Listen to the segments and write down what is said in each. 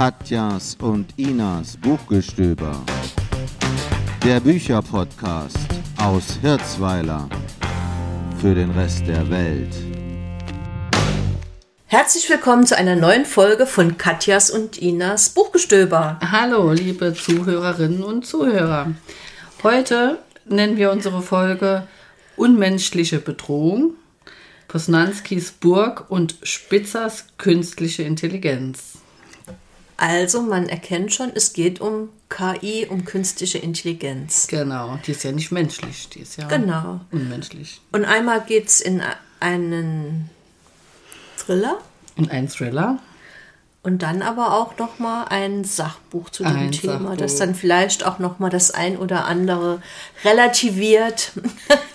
Katjas und Inas Buchgestöber. Der Bücherpodcast aus Hirzweiler für den Rest der Welt. Herzlich willkommen zu einer neuen Folge von Katjas und Inas Buchgestöber. Hallo, liebe Zuhörerinnen und Zuhörer. Heute nennen wir unsere Folge Unmenschliche Bedrohung, Posnanskis Burg und Spitzers künstliche Intelligenz. Also, man erkennt schon, es geht um KI, um künstliche Intelligenz. Genau, die ist ja nicht menschlich, die ist ja Genau. unmenschlich. Und einmal geht es in einen Thriller Und ein Thriller. Und dann aber auch nochmal ein Sachbuch zu dem Ein Thema, Sachbuch. das dann vielleicht auch nochmal das ein oder andere relativiert,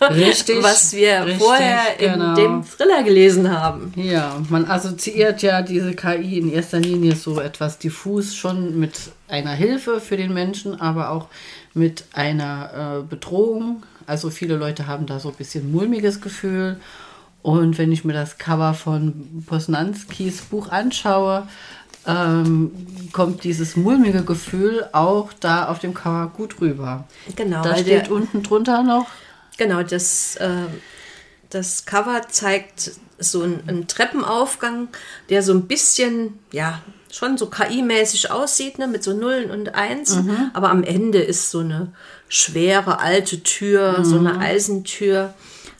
Richtig, was wir richtig, vorher in genau. dem Thriller gelesen haben. Ja, man assoziiert ja diese KI in erster Linie so etwas diffus schon mit einer Hilfe für den Menschen, aber auch mit einer äh, Bedrohung. Also viele Leute haben da so ein bisschen mulmiges Gefühl. Und wenn ich mir das Cover von Posnanskis Buch anschaue, ähm, kommt dieses mulmige Gefühl auch da auf dem Cover gut rüber. Genau, Da steht der- unten drunter noch Genau, das, äh, das Cover zeigt so einen, einen Treppenaufgang, der so ein bisschen, ja, schon so KI-mäßig aussieht, ne, mit so Nullen und Einsen. Aber am Ende ist so eine schwere alte Tür, so eine Eisentür.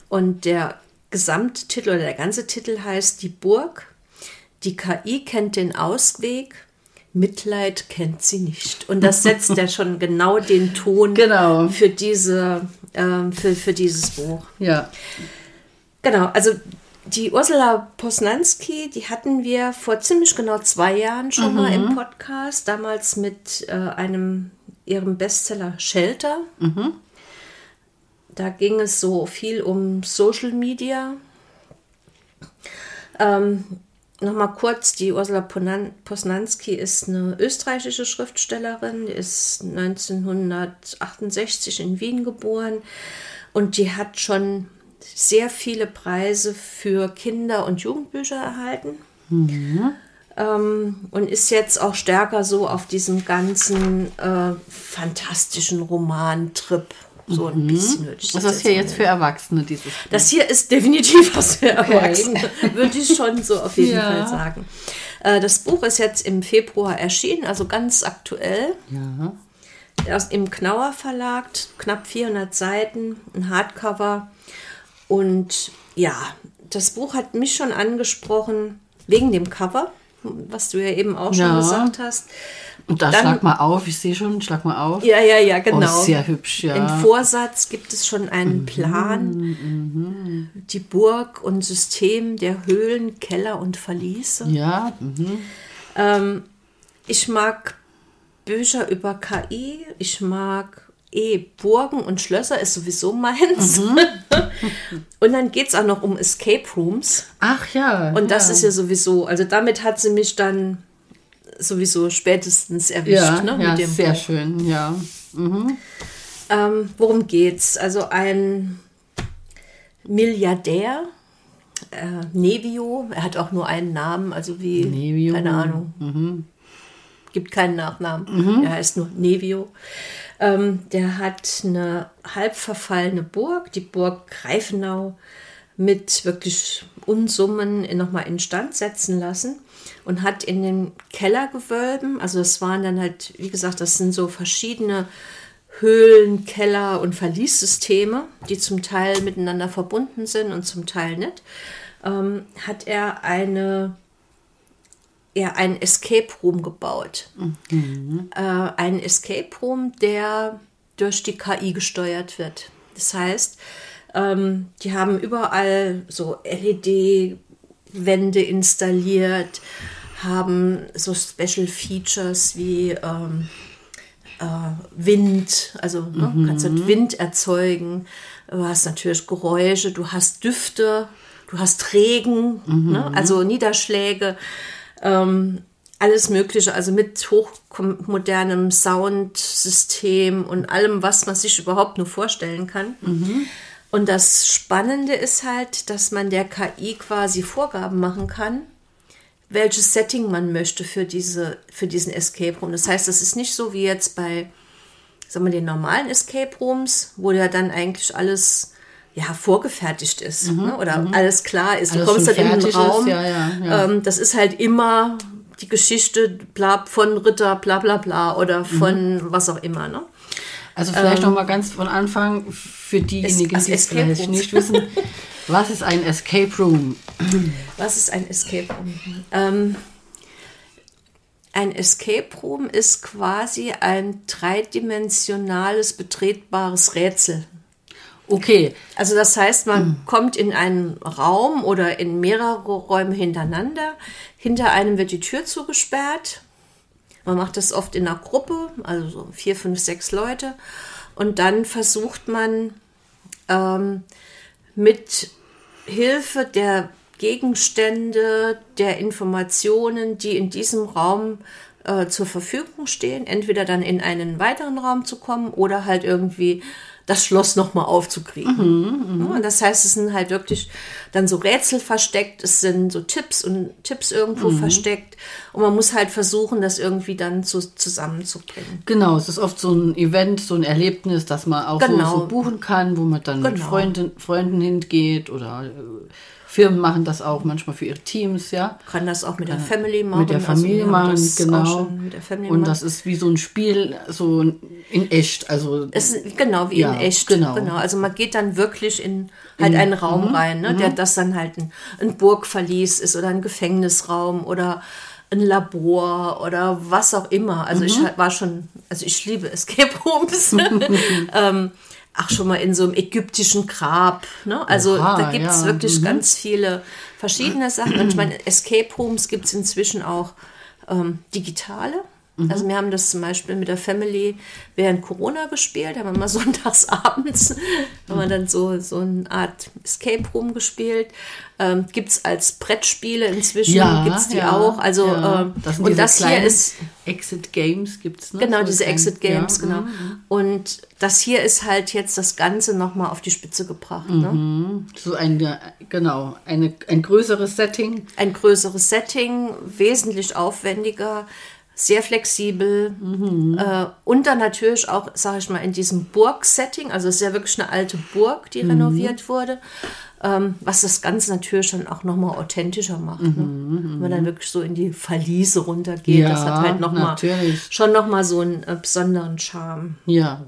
Und der Gesamttitel oder der ganze Titel heißt Die Burg. Die KI kennt den Ausweg. Mitleid kennt sie nicht. Und das setzt ja schon genau den Ton Genau. für, diese, ähm, für, für dieses Buch. ja, Genau, also die Ursula Posnanski, die hatten wir vor ziemlich genau zwei Jahren schon mal im Podcast, damals mit äh, einem ihrem Bestseller Shelter. Da ging es so viel um Social Media. Ähm, Nochmal kurz, die Ursula Posnanski ist eine österreichische Schriftstellerin, die ist 1968 in Wien geboren und die hat schon sehr viele Preise für Kinder- und Jugendbücher erhalten. Ähm, und ist jetzt auch stärker so auf diesem ganzen äh, fantastischen Romantrip so ein bisschen. würde ich das das ist hier jetzt für Erwachsene, dieses das hier ist definitiv was für Erwachsene, würde ich schon so auf jeden Ja. Fall sagen. Äh, Das Buch ist jetzt im Februar erschienen, also ganz aktuell. Ja. Aus, Im Knauer Verlag, knapp 400 Seiten, ein Hardcover. Und ja, das Buch hat mich schon angesprochen wegen dem Cover, was du ja eben auch schon Ja. gesagt hast. Und da Dann- schlag mal auf, ich sehe schon, schlag mal auf. Ja, ja, ja, genau. Oh, sehr hübsch, ja. Im Vorsatz gibt es schon einen Plan. Die Burg und System der Höhlen, Keller und Verliese. Ja, mhm. Ähm, ich mag Bücher über KI. Ich mag eh Burgen und Schlösser, ist sowieso meins. und dann geht es auch noch um Escape Rooms. Ach ja. Und das ja. ist ja sowieso, also damit hat sie mich dann sowieso spätestens erwischt. ja, ne, ja sehr Buch. schön, ja. Ähm, worum geht's? Also ein Milliardär, äh, Nevio, er hat auch nur einen Namen, also wie, Nevio. keine Ahnung, gibt keinen Nachnamen, er heißt nur Nevio. Ähm, der hat eine halb verfallene Burg, die Burg Greifenau, mit wirklich Unsummen nochmal instand setzen lassen und hat in den Kellergewölben, also das waren dann halt, wie gesagt, das sind so verschiedene Höhlen, Keller und Verliessysteme, die zum Teil miteinander verbunden sind und zum Teil nicht, ähm, hat er eine ja, einen Escape Room gebaut. Äh, einen Escape Room, der durch die KI gesteuert wird. Das heißt, ähm, die haben überall so LED-Wände installiert, haben so Special Features wie ähm, äh, Wind, also ne, kannst du Wind erzeugen, du hast natürlich Geräusche, du hast Düfte, du hast Regen, ne, also Niederschläge, ähm, alles Mögliche, also mit hochmodernem Soundsystem und allem, was man sich überhaupt nur vorstellen kann. Und das Spannende ist halt, dass man der KI quasi Vorgaben machen kann, welches Setting man möchte für, diese, für diesen Escape Room. Das heißt, das ist nicht so wie jetzt bei sagen wir, den normalen Escape Rooms, wo ja dann eigentlich alles ja, vorgefertigt ist Mhm, ne? oder alles klar ist. Alles du kommst schon dann in den fertig ist, Raum. ja, ja, ja. Ähm, das ist halt immer die Geschichte bla, von Ritter, bla bla bla oder Mhm. von was auch immer. Ne? Also vielleicht noch mal ganz von Anfang für diejenigen, als die es vielleicht Rooms. nicht wissen. Was ist ein Escape Room? Was ist ein Escape Room? Ähm, ein Escape Room ist quasi ein dreidimensionales, betretbares Rätsel. Okay, Also das heißt, man kommt in einen Raum oder in mehrere Räume hintereinander. Hinter einem wird die Tür zugesperrt. Man macht das oft in einer Gruppe, also so vier, fünf, sechs Leute. Und dann versucht man ähm, mit Hilfe der Gegenstände, der Informationen, die in diesem Raum äh, zur Verfügung stehen, entweder dann in einen weiteren Raum zu kommen oder halt irgendwie das Schloss nochmal aufzukriegen. Ja, und das heißt, es sind halt wirklich dann so Rätsel versteckt, es sind so Tipps und Tipps irgendwo versteckt und man muss halt versuchen, das irgendwie dann zu, zusammenzubringen. genau, es ist oft so ein Event, so ein Erlebnis, das man auch Genau. so, so buchen kann, wo man dann mit Genau. Freunden, Freunden hingeht oder äh, Firmen machen das auch manchmal für ihre Teams, ja. Kann das auch mit der Family machen. Mit der Familie also wir haben machen, genau. Family Und das ist wie so ein Spiel, so in echt. Also Es ist genau wie Ja, in echt. genau. Also man geht dann wirklich in halt einen Raum rein, ne, der das dann halt ein, ein Burgverlies ist oder ein Gefängnisraum oder ein Labor oder was auch immer. Also ich war schon, also ich liebe Escape Rooms. ähm, auch schon mal in so einem ägyptischen Grab. Ne? Also Oha, da gibt es ja, wirklich ganz viele verschiedene Sachen. Und ich meine, Escape Rooms gibt es inzwischen auch ähm, digitale. Also wir haben das zum Beispiel mit der Family während Corona gespielt, haben wir mal sonntags abends, haben wir dann so, so eine Art Escape Room gespielt. Ähm, gibt es als Brettspiele inzwischen, ja, gibt es die ja, auch. Also ja. ähm, das und das hier ist Exit Games gibt's ne? Genau, So diese Exit Games, ja, genau. mhm. Und das hier ist halt jetzt das Ganze nochmal auf die Spitze gebracht. Mhm. Ne? So ein, äh, genau, eine, ein größeres Setting. Ein größeres Setting, wesentlich aufwendiger, sehr flexibel äh, und dann natürlich auch, sage ich mal, in diesem Burg-Setting. Also es ist ja wirklich eine alte Burg, die renoviert wurde, ähm, was das Ganze natürlich dann auch nochmal authentischer macht. Ne? Wenn man dann wirklich so in die Verliese runtergeht, das Ja, hat halt noch mal, natürlich. schon nochmal so einen äh, besonderen Charme. Ja.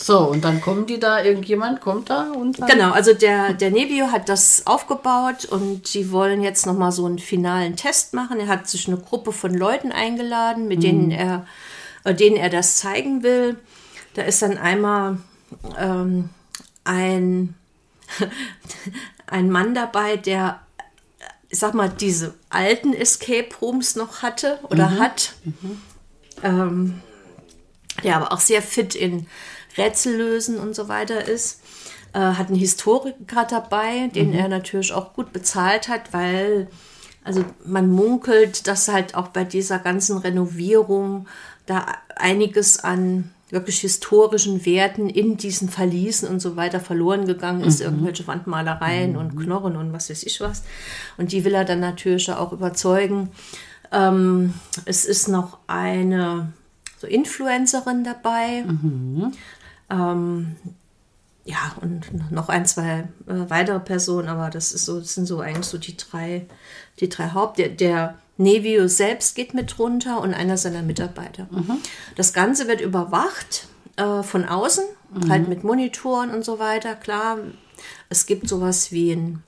So, und dann kommen die da, irgendjemand kommt da und Genau, also der, der Nebio hat das aufgebaut und die wollen jetzt nochmal so einen finalen Test machen. Er hat sich eine Gruppe von Leuten eingeladen, mit denen er, äh, denen er das zeigen will. Da ist dann einmal ähm, ein, ein Mann dabei, der, ich sag mal, diese alten Escape Rooms noch hatte oder hat. Ähm, der aber auch sehr fit in Rätsel lösen und so weiter ist. Äh, hat einen Historiker dabei, den er natürlich auch gut bezahlt hat, weil also man munkelt, dass halt auch bei dieser ganzen Renovierung da einiges an wirklich historischen Werten in diesen Verliesen und so weiter verloren gegangen ist, irgendwelche Wandmalereien und Knorren und was weiß ich was. Und die will er dann natürlich auch überzeugen. Ähm, es ist noch eine so Influencerin dabei. Ähm, ja, und noch ein, zwei äh, weitere Personen, aber das ist so, das sind so eigentlich so die drei, die drei Haupt. Der, der Nevio selbst geht mit runter und einer seiner Mitarbeiter. Das Ganze wird überwacht äh, von außen, halt mit Monitoren und so weiter. Klar, es gibt sowas wie ein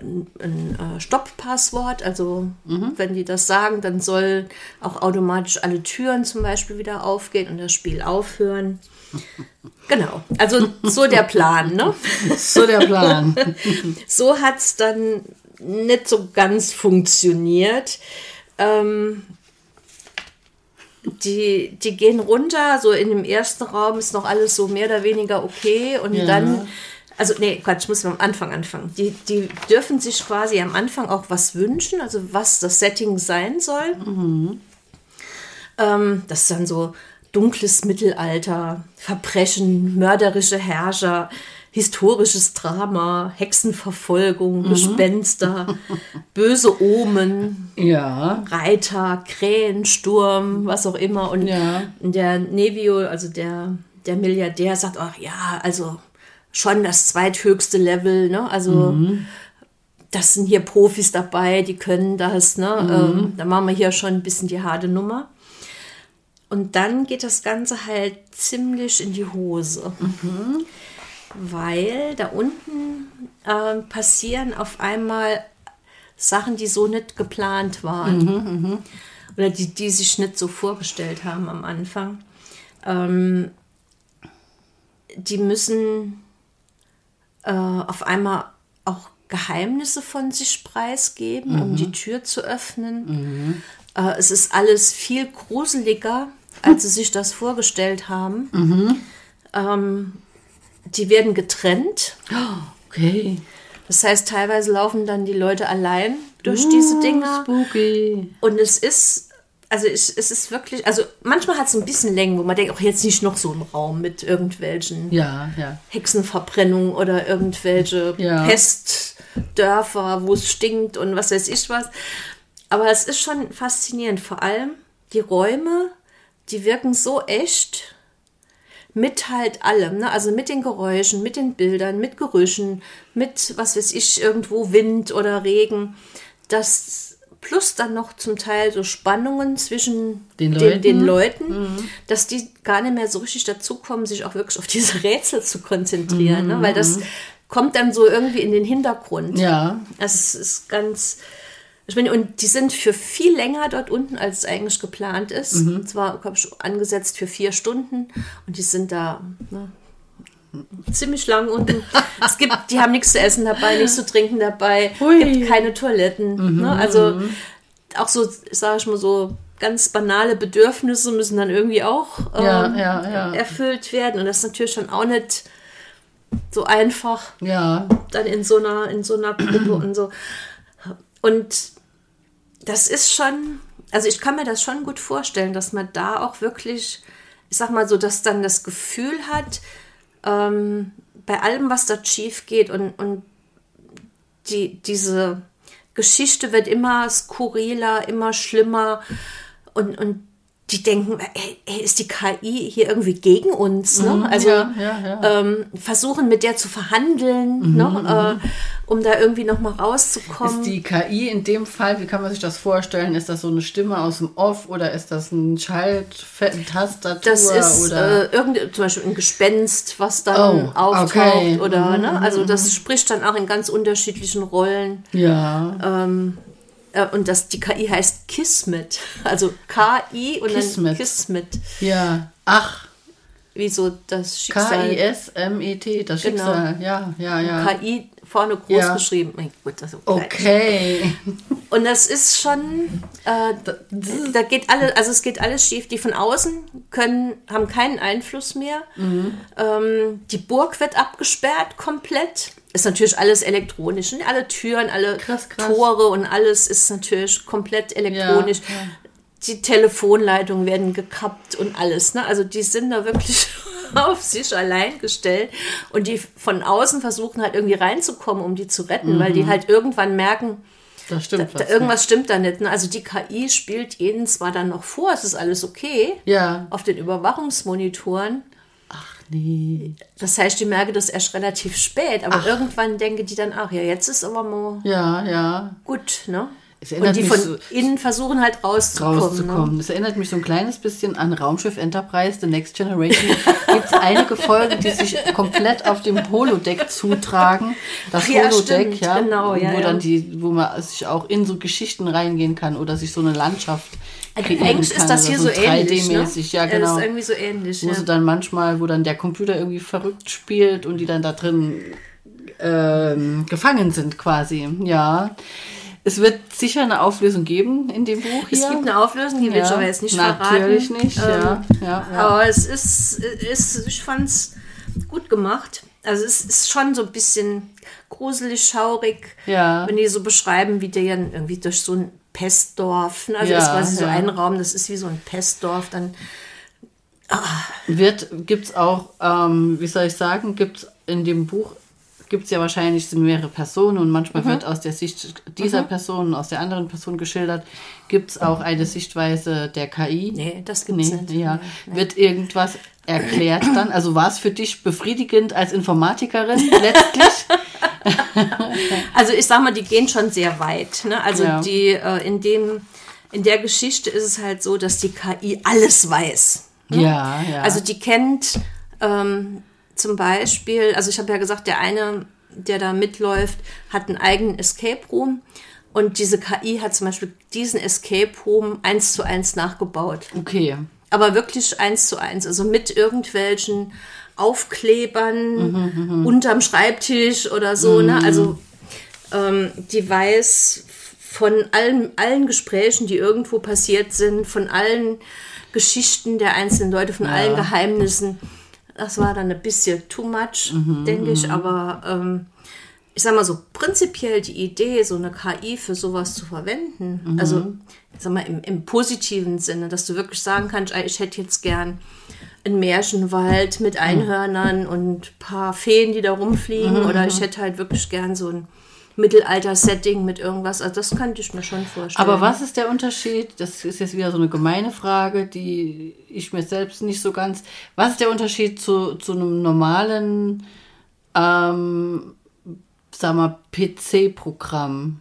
ein, ein äh, Stopp-Passwort. Also wenn die das sagen, dann soll auch automatisch alle Türen zum Beispiel wieder aufgehen und das Spiel aufhören. Genau, also so der Plan. Ne? so der Plan. So hat es dann nicht so ganz funktioniert. Ähm, die, die gehen runter, so in dem ersten Raum ist noch alles so mehr oder weniger okay und Ja. dann, also nee, Quatsch, ich muss am Anfang anfangen. Die, die dürfen sich quasi am Anfang auch was wünschen, also was das Setting sein soll. Ähm, das ist dann so dunkles Mittelalter, Verbrechen, mörderische Herrscher, historisches Drama, Hexenverfolgung, Gespenster, böse Omen, Ja. Reiter, Krähensturm, was auch immer. Und Ja. der Nevio, also der, der Milliardär, sagt auch, ja, also schon das zweithöchste Level, ne? Also das sind hier Profis dabei, die können das, ne? Ähm, da machen wir hier schon ein bisschen die harte Nummer. Und dann geht das Ganze halt ziemlich in die Hose. Weil da unten ähm, passieren auf einmal Sachen, die so nicht geplant waren. Oder die, die sich nicht so vorgestellt haben am Anfang. Ähm, die müssen äh, auf einmal auch Geheimnisse von sich preisgeben, um die Tür zu öffnen. Äh, es ist alles viel gruseliger, als sie sich das vorgestellt haben. Ähm, die werden getrennt. Okay. Das heißt, teilweise laufen dann die Leute allein durch diese Dinger. Spooky. Und es ist, also es, es ist wirklich, also manchmal hat es ein bisschen Längen, wo man denkt, auch jetzt nicht noch so ein Raum mit irgendwelchen Ja, ja. Hexenverbrennungen oder irgendwelche Ja. Pestdörfer, wo es stinkt und was weiß ich was. Aber es ist schon faszinierend. Vor allem die Räume, die wirken so echt mit halt allem, ne? also mit den Geräuschen, mit den Bildern, mit Gerüchen, mit, was weiß ich, irgendwo Wind oder Regen. Das plus dann noch zum Teil so Spannungen zwischen Den den, Leuten. den Leuten, dass die gar nicht mehr so richtig dazukommen, sich auch wirklich auf diese Rätsel zu konzentrieren, ne? weil das kommt dann so irgendwie in den Hintergrund. Ja. Das ist ganz. Ich meine, und die sind für viel länger dort unten, als es eigentlich geplant ist. Mhm. Zwar, glaube ich, angesetzt für vier Stunden und die sind da ne, ziemlich lang unten. es gibt, die haben nichts zu essen dabei, nichts zu trinken dabei, Hui. Mhm, gibt keine Toiletten. Ne? Also auch so, sage ich mal so, ganz banale Bedürfnisse müssen dann irgendwie auch ähm, Ja, ja, ja. erfüllt werden. Und das ist natürlich dann auch nicht so einfach Ja. dann in so einer, in so einer Gruppe und so. Und das ist schon, also ich kann mir das schon gut vorstellen, dass man da auch wirklich, ich sag mal so, dass dann das Gefühl hat, ähm, bei allem, was dort schief geht und, und die, diese Geschichte wird immer skurriler, immer schlimmer und, und die denken, ey, ey, ist die KI hier irgendwie gegen uns? Ne? Also ja, ja, ja. Ähm, versuchen mit der zu verhandeln, ne? äh, um da irgendwie noch mal rauszukommen. Ist die KI in dem Fall, wie kann man sich das vorstellen? Ist das so eine Stimme aus dem Off oder ist das ein Schalttastatur? das ist oder? äh, zum Beispiel ein Gespenst, was dann Oh, auftaucht okay. oder ne? Also das spricht dann auch in ganz unterschiedlichen Rollen. ja. Ähm, äh, und das, die KI heißt Kismet. Also K-I und dann Kismet. Kismet. Ja. Ach, Wie so das Schicksal. K-I-S-M-E-T, das Genau. Schicksal. Ja, ja, ja. KI vorne groß Ja. geschrieben. Mein Gott, das ist. Okay. Und das ist schon, äh, da, geht alle, also es geht alles schief. Die von außen können, haben keinen Einfluss mehr. Ähm, die Burg wird abgesperrt komplett. Ist natürlich alles elektronisch. Ne? Alle Türen, alle Krass, krass. Tore und alles ist natürlich komplett elektronisch. Ja, ja. Die Telefonleitungen werden gekappt und alles. Ne? Also die sind da wirklich auf sich allein gestellt. Und die von außen versuchen halt irgendwie reinzukommen, um die zu retten, weil die halt irgendwann merken, Das stimmt da, was. irgendwas stimmt da nicht. Ne? Also die KI spielt ihnen zwar dann noch vor, es ist alles okay Ja. auf den Überwachungsmonitoren. Ach nee. Das heißt, die merken das erst relativ spät, aber irgendwann denken die dann, ach ja, jetzt ist aber mal Ja, ja. gut, ne? Und die von so- innen versuchen halt rauszukommen. rauszukommen. Ne? Das erinnert mich so ein kleines bisschen an Raumschiff Enterprise, The Next Generation. Gibt es einige Folgen, die sich komplett auf dem Holodeck zutragen. Das ja, Holodeck, stimmt, ja, genau, ja, wo ja. dann die, wo man sich auch in so Geschichten reingehen kann oder sich so eine Landschaft kreieren Eigentlich kann ist das hier so ähnlich. Ne? 3D-mäßig, ja Das genau. ist irgendwie so ähnlich. wo Ja. sie dann manchmal, wo dann der Computer irgendwie verrückt spielt und die dann da drin ähm, gefangen sind quasi. Ja. Es wird sicher eine Auflösung geben in dem Buch hier. Es gibt eine Auflösung, die will ich Ja, aber jetzt nicht natürlich verraten. nicht, ja, Ähm, ja, ja. Aber es ist, ist ich fand es gut gemacht. Also es ist schon so ein bisschen gruselig, schaurig, Ja. wenn die so beschreiben, wie der dann irgendwie durch so ein Pestdorf, ne? also Ja, ist quasi so ja. ein Raum, das ist wie so ein Pestdorf, dann Wird, gibt's auch, ähm, wie soll ich sagen, gibt's in dem Buch gibt es ja wahrscheinlich sind mehrere Personen und manchmal wird aus der Sicht dieser Person, aus der anderen Person geschildert. Gibt es auch eine Sichtweise der KI? Nee, das gibt's Nee, nicht. ja. Wird irgendwas erklärt dann? Also war es für dich befriedigend als Informatikerin letztlich? Also ich sag mal, die gehen schon sehr weit. Ne? Also Ja. die äh, in dem in der Geschichte ist es halt so, dass die KI alles weiß. ja, ja. Also die kennt ähm, zum Beispiel, also ich habe ja gesagt, der eine, der da mitläuft, hat einen eigenen Escape Room. Und diese KI hat zum Beispiel diesen Escape Room eins zu eins nachgebaut. okay. Aber wirklich eins zu eins, also mit irgendwelchen Aufklebern unterm Schreibtisch oder so. Ne? Also ähm, die weiß von allen, allen Gesprächen, die irgendwo passiert sind, von allen Geschichten der einzelnen Leute, von allen Geheimnissen. Das war dann ein bisschen too much, denke ich. Aber ähm, ich sag mal so, prinzipiell die Idee, so eine KI für sowas zu verwenden, also ich sag mal im, im positiven Sinne, dass du wirklich sagen kannst, ich hätte jetzt gern einen Märchenwald mit Einhörnern und ein paar Feen, die da rumfliegen, oder ich hätte halt wirklich gern so ein Mittelalter-Setting mit irgendwas. Also das könnte ich mir schon vorstellen. Aber was ist der Unterschied? Das ist jetzt wieder so eine gemeine Frage, die ich mir selbst nicht so ganz. Was ist der Unterschied zu, zu einem normalen, ähm, sag mal, PC-Programm?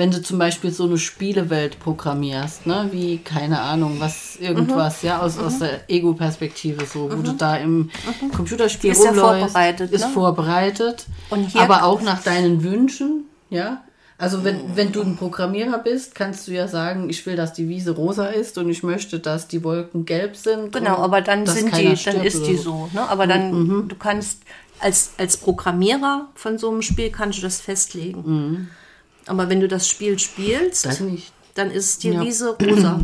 Wenn du zum Beispiel so eine Spielewelt programmierst, ne, wie, keine Ahnung, was, irgendwas, ja, aus, aus der Ego-Perspektive so, wo du da im Computerspiel Die ist ja rumläufst, vorbereitet, ist ne? vorbereitet, aber auch nach deinen Wünschen, ja. Also wenn, wenn du ein Programmierer bist, kannst du ja sagen, ich will, dass die Wiese rosa ist und ich möchte, dass die Wolken gelb sind. Genau, aber dann sind die, dann ist die so. Ne? Aber dann, du kannst als, als Programmierer von so einem Spiel kannst du das festlegen. Aber wenn du das Spiel spielst, dann ist die Ja. Wiese rosa.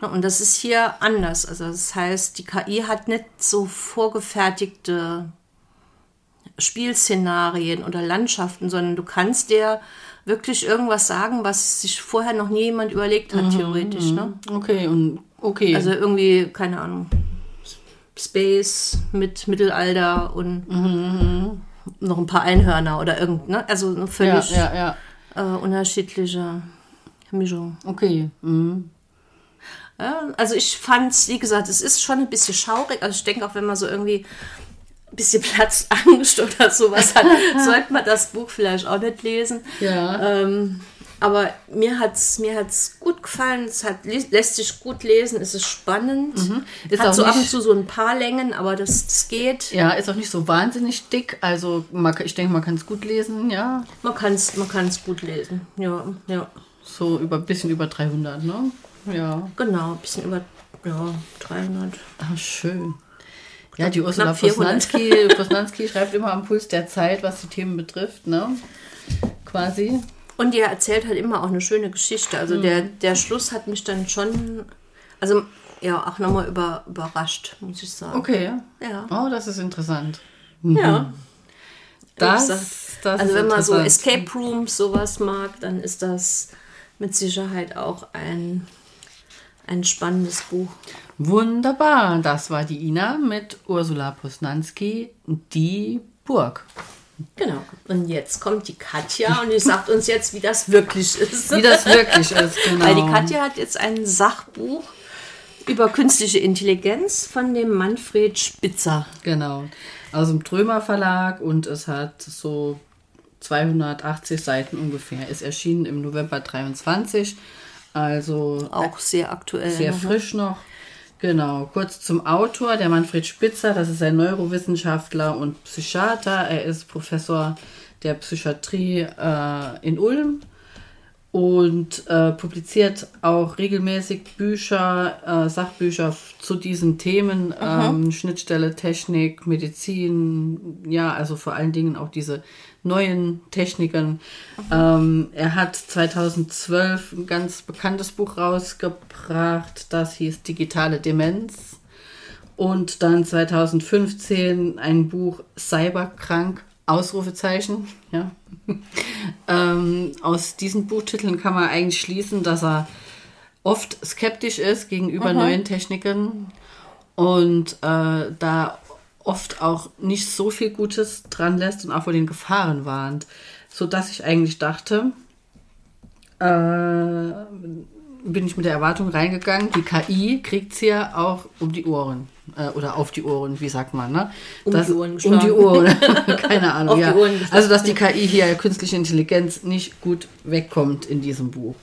Ne, Und das ist hier anders. Also das heißt, die KI hat nicht so vorgefertigte Spielszenarien oder Landschaften, sondern du kannst dir wirklich irgendwas sagen, was sich vorher noch nie jemand überlegt hat, theoretisch. Ne? Okay, und okay. Also irgendwie, keine Ahnung, Space mit Mittelalter und noch ein paar Einhörner oder irgend, ne? Also eine ja, völlig ja, ja. Äh, unterschiedliche Mischung. Okay. Mhm. Ja, also ich fand es, wie gesagt, es ist schon ein bisschen schaurig. Also ich denke auch, wenn man so irgendwie ein bisschen Platzangst oder sowas hat, sollte man das Buch vielleicht auch nicht lesen. Ja. Ähm, aber mir hat es mir hat's gut gefallen. Es hat, lässt sich gut lesen, es ist spannend. Mhm. Ist hat auch so ab und nicht- zu so ein paar Längen, aber das, das geht. Ja, ist auch nicht so wahnsinnig dick. Also man, ich denke, man kann es gut lesen, ja. Man kann es man kann's gut lesen. Ja, ja. So über bisschen über 300, ne? Ja. Genau, ein bisschen über ja, 300. Ah, schön. Ja, die Ursula knapp 400. Posnanski, Posnanski schreibt immer am Puls der Zeit, was die Themen betrifft, ne? Quasi. Und ihr erzählt halt immer auch eine schöne Geschichte. Also Mhm. der, der Schluss hat mich dann schon, also ja, auch nochmal über, überrascht, muss ich sagen. Okay. Ja. Oh, das ist interessant. Ja. Das, gesagt, das also wenn man so. Escape Rooms sowas mag, dann ist das mit Sicherheit auch ein, ein spannendes Buch. Wunderbar. Das war die Ina mit Ursula Posnanski, die Burg. Genau. Und jetzt kommt die Katja und die sagt uns jetzt, wie das wirklich ist. Wie das wirklich ist, genau. Weil die Katja hat jetzt ein Sachbuch über künstliche Intelligenz von dem Manfred Spitzer. Genau. Aus dem Trömer Verlag und es hat so 280 Seiten ungefähr. Ist erschienen im November 23. Also Auch sehr aktuell. sehr ne? frisch noch. Genau, kurz zum Autor, der Manfred Spitzer, das ist ein Neurowissenschaftler und Psychiater. Er ist Professor der Psychiatrie äh, in Ulm und äh, publiziert auch regelmäßig Bücher, äh, Sachbücher zu diesen Themen, ähm, Schnittstelle, Technik, Medizin, ja, also vor allen Dingen auch diese neuen Techniken. Ähm, er hat 2012 ein ganz bekanntes Buch rausgebracht, das hieß Digitale Demenz. Und dann 2015 ein Buch Cyberkrank, Ausrufezeichen. Ja. ähm, aus diesen Buchtiteln kann man eigentlich schließen, dass er oft skeptisch ist gegenüber neuen Techniken und äh, da oft auch nicht so viel Gutes dran lässt und auch vor den Gefahren warnt. Sodass ich eigentlich dachte, äh, bin ich mit der Erwartung reingegangen, die KI kriegt es ja auch um die Ohren. Äh, oder auf die Ohren, wie sagt man, ne? Um das, die Ohren Um geschlagen. die Ohren, keine Ahnung. Ja. Also, dass die KI hier, künstliche Intelligenz, nicht gut wegkommt in diesem Buch.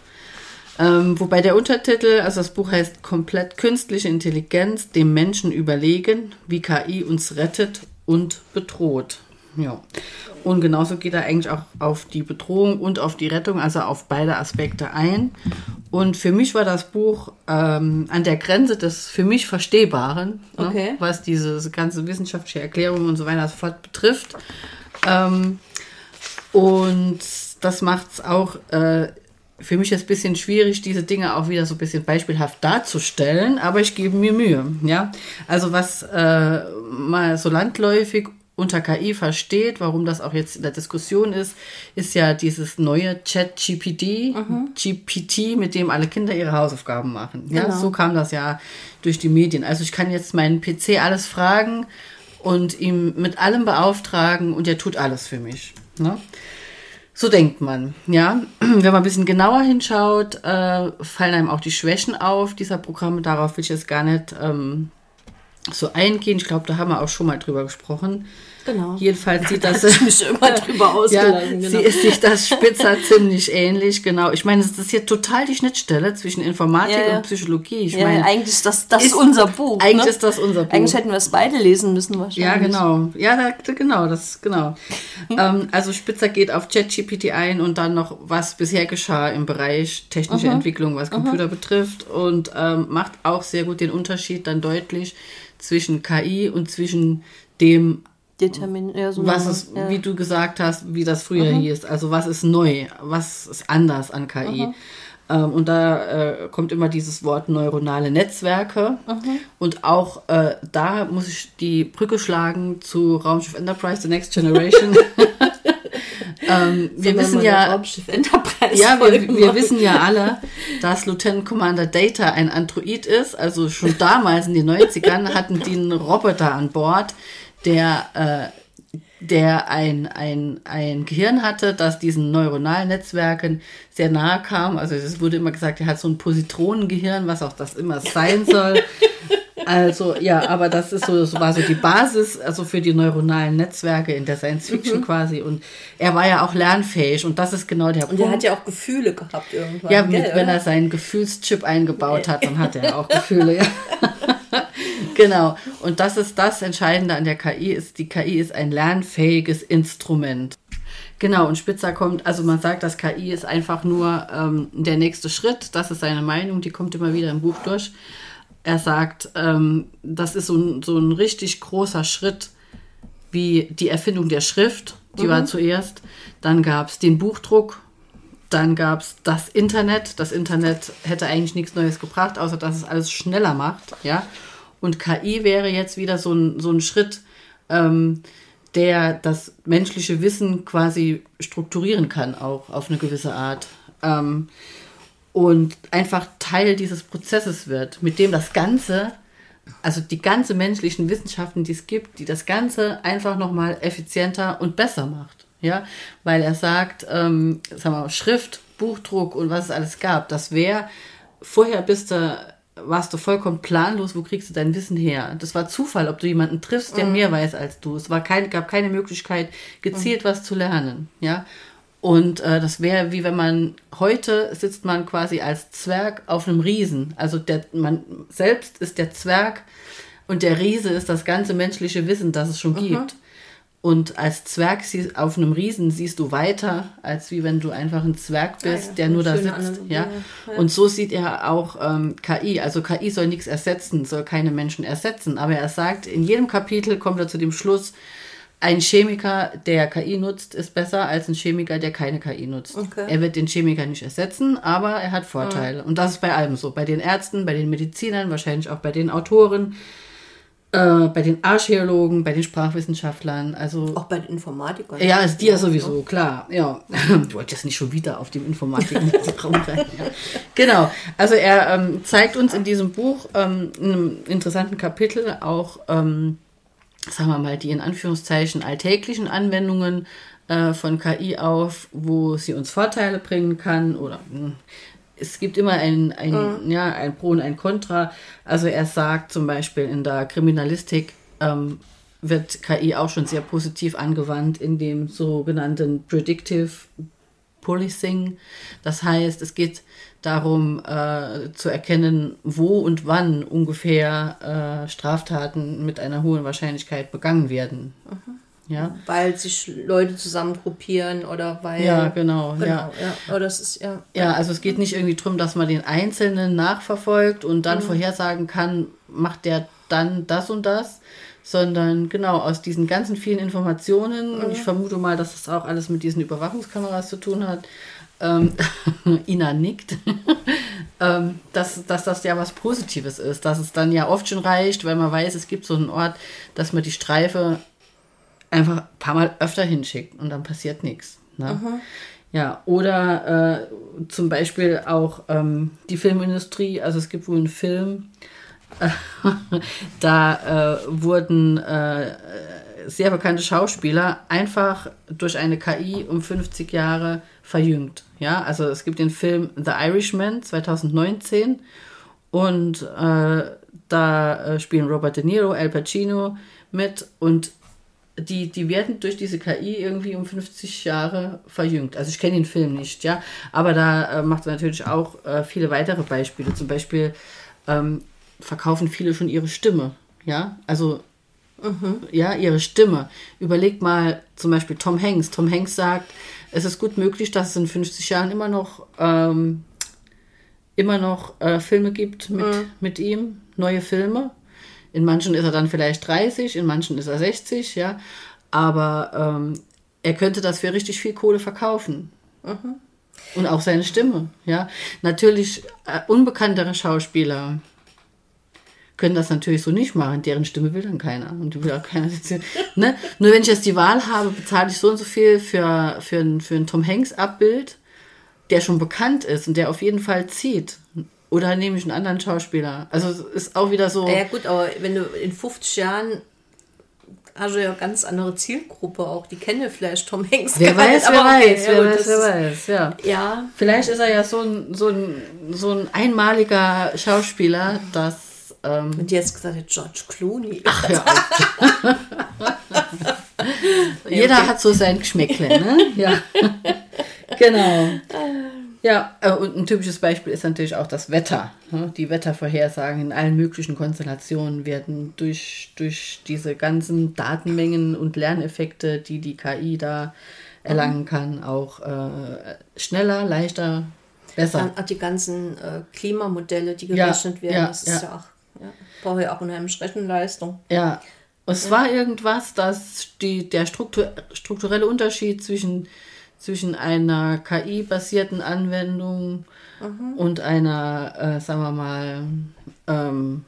Ähm, wobei der Untertitel, also das Buch heißt komplett künstliche Intelligenz, dem Menschen überlegen, wie KI uns rettet und bedroht. Ja. Und genauso geht er eigentlich auch auf die Bedrohung und auf die Rettung, also auf beide Aspekte ein. Und für mich war das Buch ähm, an der Grenze des für mich Verstehbaren, Okay. ne, was diese ganze wissenschaftliche Erklärung und so weiter und so fort betrifft. Ähm, und das macht es auch äh, für mich jetzt ein bisschen schwierig, diese Dinge auch wieder so ein bisschen beispielhaft darzustellen, aber ich gebe mir Mühe. Ja? Also was äh, mal so landläufig unter KI versteht, warum das auch jetzt in der Diskussion ist, ist ja dieses neue Chat-GPT, GPT, mit dem alle Kinder ihre Hausaufgaben machen. Ja, Genau. so kam das ja durch die Medien. Also ich kann jetzt meinen PC alles fragen und ihm mit allem beauftragen und er tut alles für mich. Ne? So denkt man, ja. Wenn man ein bisschen genauer hinschaut, äh, fallen einem auch die Schwächen auf dieser Programme. Darauf will ich jetzt gar nicht ähm, so eingehen. Ich glaube, da haben wir auch schon mal drüber gesprochen. Genau. Jedenfalls sieht das. ich mich immer drüber ja, ausgelassen. sie genau. ist sich das Spitzer ziemlich ähnlich, genau. Ich meine, es ist hier total die Schnittstelle zwischen Informatik Ja, ja. und Psychologie. Ich ja, meine, eigentlich ist das, das ist- unser Buch. eigentlich ne? ist das unser Buch. Eigentlich hätten wir es beide lesen müssen wahrscheinlich. Ja, genau. Ja, da, genau, das genau. ähm, also Spitzer geht auf ChatGPT ein und dann noch, was bisher geschah im Bereich technische Entwicklung, was Computer betrifft und ähm, macht auch sehr gut den Unterschied dann deutlich zwischen KI und zwischen dem Determin ja, so was ist, ja. wie du gesagt hast, wie das früher hieß. Also was ist neu, was ist anders an KI. Ähm, und da äh, kommt immer dieses Wort neuronale Netzwerke. Und auch äh, da muss ich die Brücke schlagen zu Raumschiff Enterprise, The Next Generation. ähm, wir wissen ja, Raumschiff Enterprise ja, wir, wir wissen ja alle, dass Lieutenant Commander Data ein Android ist. Also schon damals in den 90ern hatten die einen Roboter an Bord, der, äh, der ein, ein, ein Gehirn hatte, das diesen neuronalen Netzwerken sehr nahe kam. Also es wurde immer gesagt, er hat so ein Positronengehirn, was auch das immer sein soll. Also ja, aber das ist so, das war so die Basis, also für die neuronalen Netzwerke in der Science Fiction quasi. Und er war ja auch lernfähig und das ist genau der Und Punkt. er hat ja auch Gefühle gehabt irgendwann. Ja, mit, wenn er seinen Gefühlschip eingebaut hat, dann hat er auch Gefühle. Ja. genau. Und das ist das Entscheidende an der KI, ist, die KI ist ein lernfähiges Instrument. Genau, und Spitzer kommt, also man sagt, dass KI ist einfach nur ähm, der nächste Schritt. Das ist seine Meinung, die kommt immer wieder im Buch durch. Er sagt, ähm, das ist so ein, so ein richtig großer Schritt wie die Erfindung der Schrift, die war zuerst. Dann gab es den Buchdruck, dann gab es das Internet. Das Internet hätte eigentlich nichts Neues gebracht, außer dass es alles schneller macht. Ja? Und KI wäre jetzt wieder so ein, so ein Schritt, ähm, der das menschliche Wissen quasi strukturieren kann, auch auf eine gewisse Art. Ähm, und einfach Teil dieses Prozesses wird, mit dem das Ganze, also die ganze menschlichen Wissenschaften, die es gibt, die das Ganze einfach nochmal effizienter und besser macht. Ja, weil er sagt, ähm, sagen wir mal, Schrift, Buchdruck und was es alles gab, das wäre, vorher bist du, warst du vollkommen planlos, wo kriegst du dein Wissen her? Das war Zufall, ob du jemanden triffst, der mehr weiß als du. Es war kein, gab keine Möglichkeit, gezielt was zu lernen. Ja, und äh, das wäre wie wenn man heute sitzt man quasi als Zwerg auf einem Riesen. Also der man selbst ist der Zwerg und der Riese ist das ganze menschliche Wissen, das es schon gibt. Und als Zwerg sie- auf einem Riesen siehst du weiter, als wie wenn du einfach ein Zwerg bist, ja, der nur da sitzt. Analogie, Ja? ja. Und so sieht er auch ähm, KI. Also KI soll nichts ersetzen, soll keine Menschen ersetzen. Aber er sagt, in jedem Kapitel kommt er zu dem Schluss, ein Chemiker, der KI nutzt, ist besser als ein Chemiker, der keine KI nutzt. Okay. Er wird den Chemiker nicht ersetzen, aber er hat Vorteile. Und das ist bei allem so. Bei den Ärzten, bei den Medizinern, wahrscheinlich auch bei den Autoren, äh, bei den Archäologen, bei den Sprachwissenschaftlern. Also Auch bei den Informatikern. ja, ist dir sowieso, klar. Ja. Du wolltest jetzt nicht schon wieder auf dem Informatik-Raum rein. Ja. Genau. Also er ähm, zeigt uns in diesem Buch ähm, in einem interessanten Kapitel auch, ähm, sagen wir mal, die in Anführungszeichen alltäglichen Anwendungen äh, von KI auf, wo sie uns Vorteile bringen kann oder mh, es gibt immer ein, ein, mhm. ja, ein Pro und ein Contra. Also er sagt zum Beispiel in der Kriminalistik ähm, wird KI auch schon sehr positiv angewandt in dem sogenannten Predictive Policing. Das heißt, es geht darum äh, zu erkennen, wo und wann ungefähr äh, Straftaten mit einer hohen Wahrscheinlichkeit begangen werden. Mhm. Ja. Weil sich Leute zusammengruppieren oder weil. Ja, genau. genau ja. ja. Oder das ist, ja. ja, also es geht nicht irgendwie darum, dass man den Einzelnen nachverfolgt und dann mhm. vorhersagen kann, macht der dann das und das, sondern genau aus diesen ganzen vielen Informationen, mhm. und ich vermute mal, dass das auch alles mit diesen Überwachungskameras zu tun hat, ähm, Ina nickt, ähm, dass, dass das ja was Positives ist, dass es dann ja oft schon reicht, weil man weiß, es gibt so einen Ort, dass man die Streife einfach ein paar Mal öfter hinschickt und dann passiert nichts. Ne? Mhm. Ja, oder äh, zum Beispiel auch ähm, die Filmindustrie, also es gibt wohl einen Film, da äh, wurden äh, sehr bekannte Schauspieler einfach durch eine KI um 50 Jahre verjüngt. Ja, also es gibt den Film The Irishman 2019 und äh, da äh, spielen Robert De Niro, Al Pacino mit und die, die werden durch diese KI irgendwie um 50 Jahre verjüngt. Also ich kenne den Film nicht, ja, aber da äh, macht er natürlich auch äh, viele weitere Beispiele. Zum Beispiel ähm, verkaufen viele schon ihre Stimme, ja, also mhm. ja, ihre Stimme. Überlegt mal zum Beispiel Tom Hanks. Tom Hanks sagt, es ist gut möglich, dass es in 50 Jahren immer noch ähm, immer noch äh, Filme gibt mit, mhm. mit ihm, neue Filme. In manchen ist er dann vielleicht 30, in manchen ist er 60, ja. Aber ähm, er könnte das für richtig viel Kohle verkaufen. Mhm. Und auch seine Stimme, ja. Natürlich äh, unbekanntere Schauspieler können das natürlich so nicht machen. Deren Stimme will dann keiner. Und die will auch keiner. ne? Nur wenn ich jetzt die Wahl habe, bezahle ich so und so viel für, für, ein, für ein Tom Hanks-Abbild, der schon bekannt ist und der auf jeden Fall zieht. Oder nehme ich einen anderen Schauspieler? Also es ist auch wieder so. Ja gut, aber wenn du in 50 Jahren hast du ja eine ganz andere Zielgruppe auch. Die kennen vielleicht Tom Hanks. Wer weiß, wer weiß, wer weiß, wer weiß, ja. ja. Vielleicht ist er ja so ein, so ein, so ein einmaliger Schauspieler, dass. Ähm Und jetzt gesagt George Clooney. Ach, ja. Jeder okay. hat so sein Geschmäckle, ne? Ja. genau. Ja, äh, und ein typisches Beispiel ist natürlich auch das Wetter. Ne? Die Wettervorhersagen in allen möglichen Konstellationen werden durch, durch diese ganzen Datenmengen und Lerneffekte, die die KI da erlangen mhm. kann, auch äh, schneller, leichter, besser. Auch die ganzen äh, Klimamodelle, die gerechnet ja, werden, ja, das ist ja, ja auch, ja, braucht ja auch unheimlich Rechenleistung. Ja, es war irgendwas, dass die, der Struktur, strukturelle Unterschied zwischen zwischen einer KI-basierten Anwendung mhm. und einer, äh, sagen wir mal, ähm,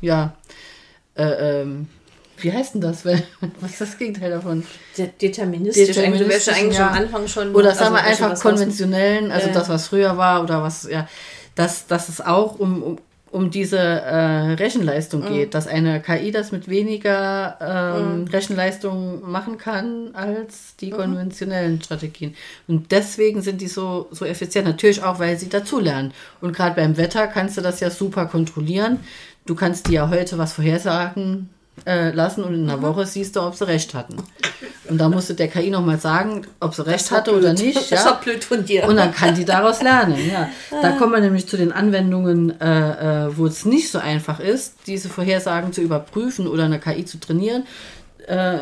ja, äh, ähm, wie heißt denn das? Was ist das Gegenteil davon? Deterministisch. Deterministisch eigentlich ja. am Anfang schon. Oder sagen wir also einfach konventionellen, also ja. das, was früher war oder was, ja, dass, dass es auch um, um, um diese äh, Rechenleistung mhm. geht, dass eine KI das mit weniger ähm, mhm. Rechenleistung machen kann als die mhm. konventionellen Strategien. Und deswegen sind die so, so effizient. Natürlich auch, weil sie dazulernen. Und gerade beim Wetter kannst du das ja super kontrollieren. Du kannst dir ja heute was vorhersagen, äh, lassen und in einer mhm. Woche siehst du, ob sie recht hatten. Und da musste der KI nochmal sagen, ob sie recht hatte blöd. oder nicht. Das ja? war blöd von dir. Und dann kann die daraus lernen. Ja. Da kommen wir nämlich zu den Anwendungen, äh, äh, wo es nicht so einfach ist, diese Vorhersagen zu überprüfen oder eine KI zu trainieren. Äh,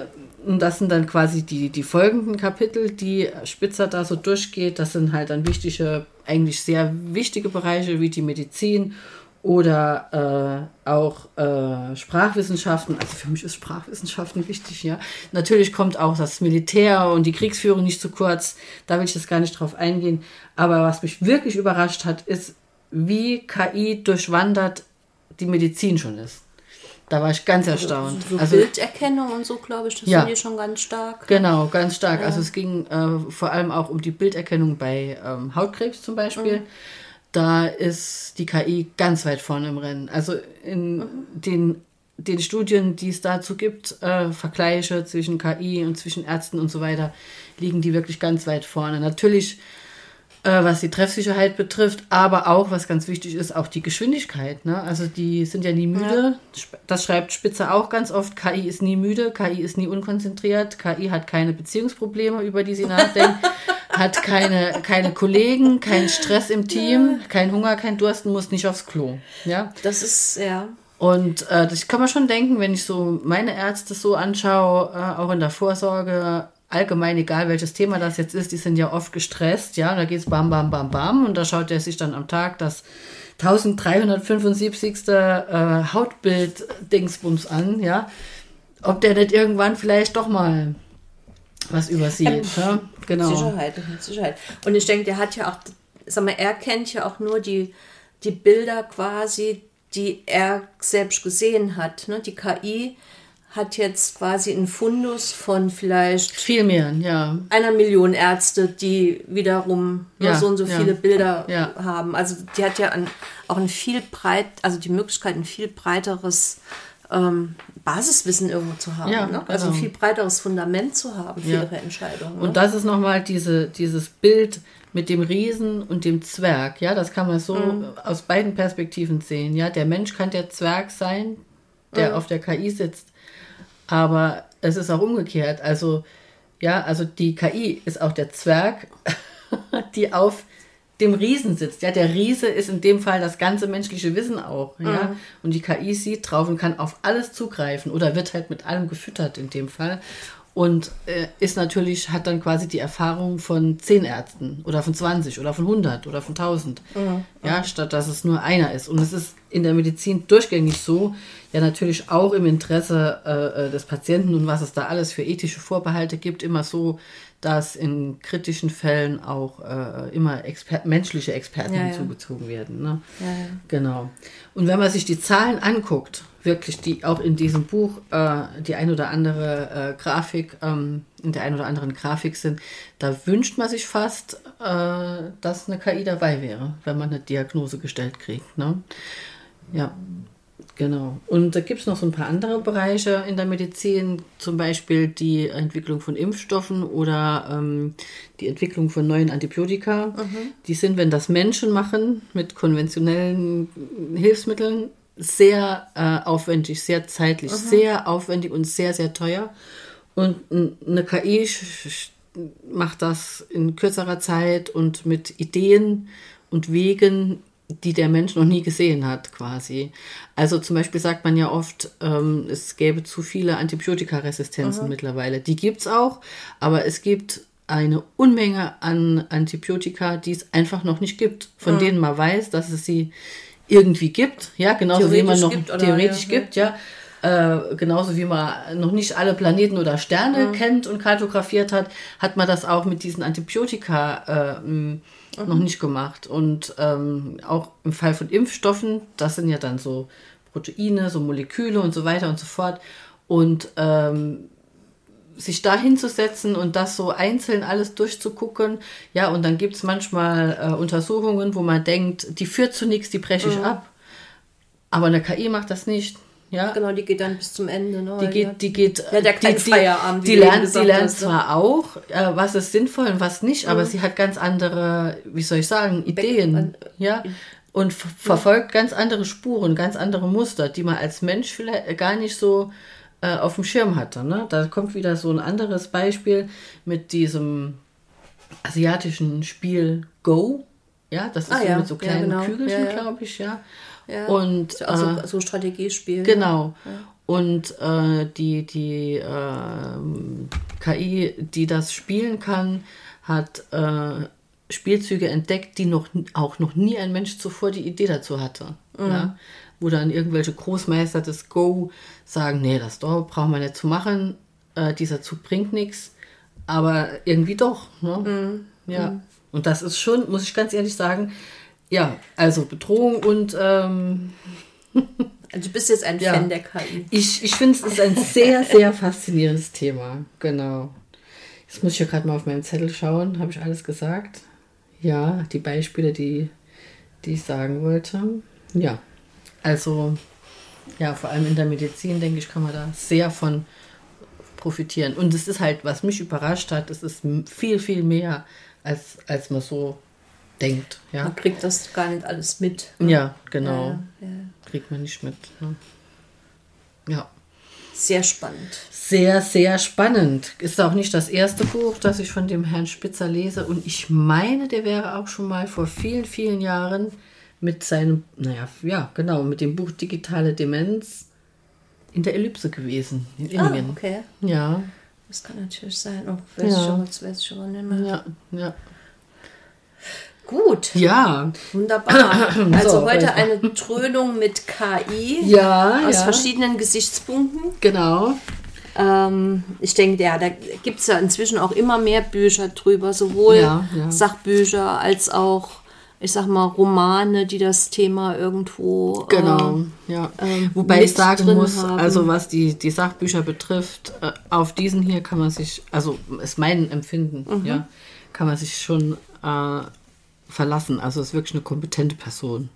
und das sind dann quasi die, die folgenden Kapitel, die Spitzer da so durchgeht. Das sind halt dann wichtige, eigentlich sehr wichtige Bereiche wie die Medizin oder äh, auch äh, Sprachwissenschaften. Also für mich ist Sprachwissenschaften wichtig, ja. Natürlich kommt auch das Militär und die Kriegsführung nicht zu kurz. Da will ich jetzt gar nicht drauf eingehen. Aber was mich wirklich überrascht hat, ist, wie KI durchwandert die Medizin schon ist. Da war ich ganz erstaunt. So, so also, Bilderkennung und so, glaube ich, das ja, sind die schon ganz stark. Genau, ganz stark. Ja. Also es ging äh, vor allem auch um die Bilderkennung bei ähm, Hautkrebs zum Beispiel. Mhm da ist die KI ganz weit vorne im Rennen. Also in den den Studien, die es dazu gibt, äh, Vergleiche zwischen KI und zwischen Ärzten und so weiter, liegen die wirklich ganz weit vorne. Natürlich was die Treffsicherheit betrifft, aber auch, was ganz wichtig ist, auch die Geschwindigkeit. Ne? Also die sind ja nie müde. Ja. Das schreibt Spitzer auch ganz oft. KI ist nie müde, KI ist nie unkonzentriert, KI hat keine Beziehungsprobleme, über die sie nachdenkt, hat keine, keine Kollegen, keinen Stress im Team, kein Hunger, kein Dursten, muss nicht aufs Klo. Ja? Das ist, ja. Und äh, das kann man schon denken, wenn ich so meine Ärzte so anschaue, äh, auch in der Vorsorge, allgemein, egal welches Thema das jetzt ist, die sind ja oft gestresst, ja, da geht es bam, bam, bam, bam und da schaut er sich dann am Tag das 1375. Äh, Hautbild-Dingsbums an, ja, ob der nicht irgendwann vielleicht doch mal was übersieht. Ähm, ja? Genau. Sicherheit, Sicherheit. Und ich denke, der hat ja auch, sag mal, er kennt ja auch nur die, die Bilder quasi, die er selbst gesehen hat. Ne? Die KI hat jetzt quasi einen Fundus von vielleicht viel mehr, ja. Einer Million Ärzte, die wiederum ja, so und so ja, viele Bilder ja. haben. Also die hat ja ein, auch ein viel breit, also die Möglichkeit, ein viel breiteres ähm, Basiswissen irgendwo zu haben. Ja, ne? Also ein genau. viel breiteres Fundament zu haben für ihre Entscheidungen. Ne? Und das ist nochmal diese, dieses Bild mit dem Riesen und dem Zwerg. Ja, das kann man so mhm. aus beiden Perspektiven sehen. Ja, der Mensch kann der Zwerg sein, der mhm. auf der KI sitzt aber es ist auch umgekehrt. Also, ja, also die KI ist auch der Zwerg, die auf dem Riesen sitzt. Ja, der Riese ist in dem Fall das ganze menschliche Wissen auch. Ja, mhm. und die KI sieht drauf und kann auf alles zugreifen oder wird halt mit allem gefüttert in dem Fall und äh, ist natürlich, hat dann quasi die Erfahrung von zehn Ärzten oder von 20 oder von 100 oder von 1000. Mhm. Ja, statt dass es nur einer ist. Und es ist in der Medizin durchgängig so, ja natürlich auch im Interesse äh, äh, des Patienten und was es da alles für ethische Vorbehalte gibt, immer so, dass in kritischen Fällen auch äh, immer Exper menschliche Experten ja, hinzugezogen ja. werden. Ne? Ja, genau. Und wenn man sich die Zahlen anguckt, wirklich die auch in diesem Buch äh, die ein oder andere äh, Grafik, ähm, in der ein oder anderen Grafik sind, da wünscht man sich fast, äh, dass eine KI dabei wäre, wenn man eine Diagnose gestellt kriegt. Ne? Ja, genau. Und da gibt es noch so ein paar andere Bereiche in der Medizin, zum Beispiel die Entwicklung von Impfstoffen oder ähm, die Entwicklung von neuen Antibiotika. Mhm. Die sind, wenn das Menschen machen, mit konventionellen Hilfsmitteln, sehr äh, aufwendig, sehr zeitlich, mhm. sehr aufwendig und sehr, sehr teuer. Und eine KI macht das in kürzerer Zeit und mit Ideen und Wegen, die der Mensch noch nie gesehen hat, quasi. Also zum Beispiel sagt man ja oft, ähm, es gäbe zu viele Antibiotikaresistenzen mhm. mittlerweile. Die gibt es auch, aber es gibt eine Unmenge an Antibiotika, die es einfach noch nicht gibt, von mhm. denen man weiß, dass es sie irgendwie gibt, ja, genauso wie man noch gibt, theoretisch ja, gibt, ja. Äh, genauso wie man noch nicht alle Planeten oder Sterne mhm. kennt und kartografiert hat, hat man das auch mit diesen Antibiotika äh, mhm. noch nicht gemacht. Und ähm, auch im Fall von Impfstoffen, das sind ja dann so Proteine, so Moleküle und so weiter und so fort. Und ähm, sich da hinzusetzen und das so einzeln alles durchzugucken. Ja, und dann gibt es manchmal äh, Untersuchungen, wo man denkt, die führt zu nichts, die breche ich mhm. ab. Aber eine KI macht das nicht. Ja? Genau, die geht dann bis zum Ende. Ne? Die geht, die geht, ja, der die, Feierabend, die, lernt, die lernt zwar auch, äh, was ist sinnvoll und was nicht, mhm. aber sie hat ganz andere, wie soll ich sagen, Ideen. ja, und verfolgt ganz andere Spuren, ganz andere Muster, die man als Mensch vielleicht gar nicht so äh, auf dem Schirm hatte. Ne? Da kommt wieder so ein anderes Beispiel mit diesem asiatischen Spiel Go. Ja, das ist ah, so ja. mit so kleinen ja, genau. Kügelchen, ja, glaube ich, ja. Ja. Und also äh, so Strategiespiel. Genau. Und äh, die, die äh, KI, die das spielen kann, hat äh, Spielzüge entdeckt, die noch auch noch nie ein Mensch zuvor die Idee dazu hatte. Mhm. Ja? wo dann irgendwelche Großmeister des Go sagen, nee, das doch, brauchen wir nicht zu machen, äh, dieser Zug bringt nichts, aber irgendwie doch. Ne? Mhm. Ja. Mhm. Und das ist schon, muss ich ganz ehrlich sagen, ja, also Bedrohung und ähm, Also du bist jetzt ein ja. Fan der KI. Ich, ich finde es ist ein sehr, sehr faszinierendes Thema. Genau. Jetzt muss ich ja gerade mal auf meinen Zettel schauen. Habe ich alles gesagt? Ja, die Beispiele, die, die ich sagen wollte. Ja. Also, Ja, vor allem in der Medizin, denke ich, kann man da sehr von profitieren. Und es ist halt, was mich überrascht hat, es ist viel, viel mehr, als, als man so denkt. Ja, Man kriegt das gar nicht alles mit. ja genau. Ja, ja. Kriegt man nicht mit. Ne? Ja. Sehr spannend. Sehr, sehr spannend. Ist auch nicht das erste Buch, das ich von dem Herrn Spitzer lese. Und ich meine, der wäre auch schon mal vor vielen, vielen Jahren mit seinem, naja, ja, genau, mit dem Buch Digitale Demenz in der Ellipse gewesen, in Ah, Illingen. okay. Ja, Das kann natürlich sein. Oh, weiß Ja. das weiß nicht mehr. ja, ja. Gut, Ja, wunderbar. Also So, heute eine Trönung mit KI ja, aus ja. verschiedenen Gesichtspunkten. Genau. Ähm, ich denke, ja, da gibt es ja inzwischen auch immer mehr Bücher drüber, sowohl Ja, ja. Sachbücher als auch, ich sag mal, Romane, die das Thema irgendwo. Genau, Äh, ja. ähm, Wobei ich sagen muss, haben. also was die, die Sachbücher betrifft, äh, auf diesen hier kann man sich, also ist mein Empfinden, Mhm. ja, kann man sich schon äh, verlassen. Also ist wirklich eine kompetente Person.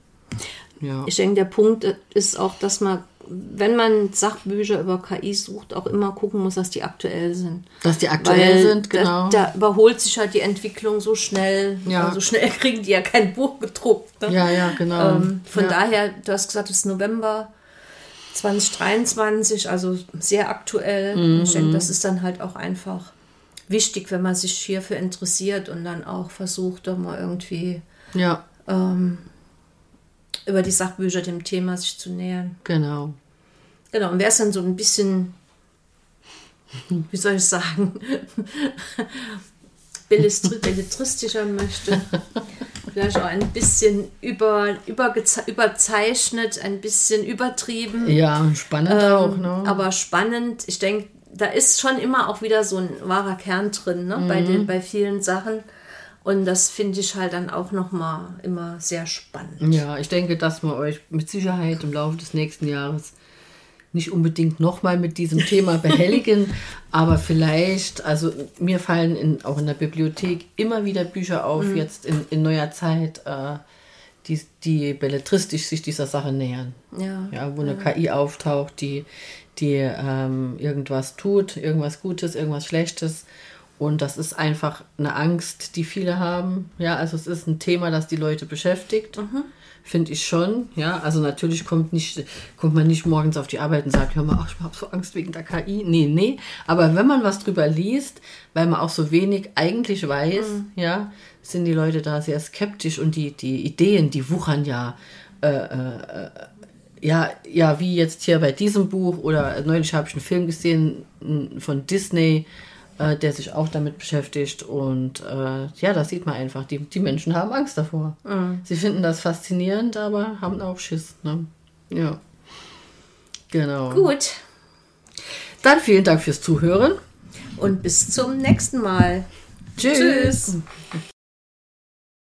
Ja. Ich denke, der Punkt ist auch, dass man, wenn man Sachbücher über KI sucht, auch immer gucken muss, dass die aktuell sind. Dass die aktuell Weil sind, genau. Da, da überholt sich halt die Entwicklung so schnell. Ja. Also schnell kriegen die ja kein Buch gedruckt. Ne? ja, ja, genau. Ähm, von ja. daher, du hast gesagt, es ist November 2023, also sehr aktuell. Und Ich Mhm. denke, das ist dann halt auch einfach wichtig, wenn man sich hierfür interessiert und dann auch versucht, doch mal irgendwie Ja, ähm, über die Sachbücher dem Thema sich zu nähern. genau. Genau, und wer es dann so ein bisschen, wie soll ich sagen, belletristischer möchte, vielleicht auch ein bisschen über, übergeze- überzeichnet, ein bisschen übertrieben, Ja, spannend auch, ne? Ähm, aber spannend. Ich denke, da ist schon immer auch wieder so ein wahrer Kern drin, ne? bei, den, bei vielen Sachen. Und das finde ich halt dann auch nochmal immer sehr spannend. Ja, ich denke, dass wir euch mit Sicherheit im Laufe des nächsten Jahres nicht unbedingt nochmal mit diesem Thema behelligen, aber vielleicht, also mir fallen in, auch in der Bibliothek immer wieder Bücher auf, jetzt in, in neuer Zeit, äh, die, die belletristisch sich dieser Sache nähern. Ja. Ja, wo eine KI auftaucht, die, die ähm, irgendwas tut, irgendwas Gutes, irgendwas Schlechtes. Und das ist einfach eine Angst, die viele haben. Ja, also es ist ein Thema, das die Leute beschäftigt. Finde ich schon. Ja, also natürlich kommt, nicht, kommt man nicht morgens auf die Arbeit und sagt, hör mal, ach, ich habe so Angst wegen der KI. Nee, nee. Aber wenn man was drüber liest, weil man auch so wenig eigentlich weiß, ja, sind die Leute da sehr skeptisch und die, die Ideen, die wuchern ja ja, ja, wie jetzt hier bei diesem Buch oder neulich habe ich einen Film gesehen von Disney, äh, der sich auch damit beschäftigt und äh, ja, da sieht man einfach, die, die Menschen haben Angst davor. Sie finden das faszinierend, aber haben auch Schiss. Ne? Ja. Genau. Gut, Dann vielen Dank fürs Zuhören. und bis zum nächsten Mal. Tschüss. Tschüss.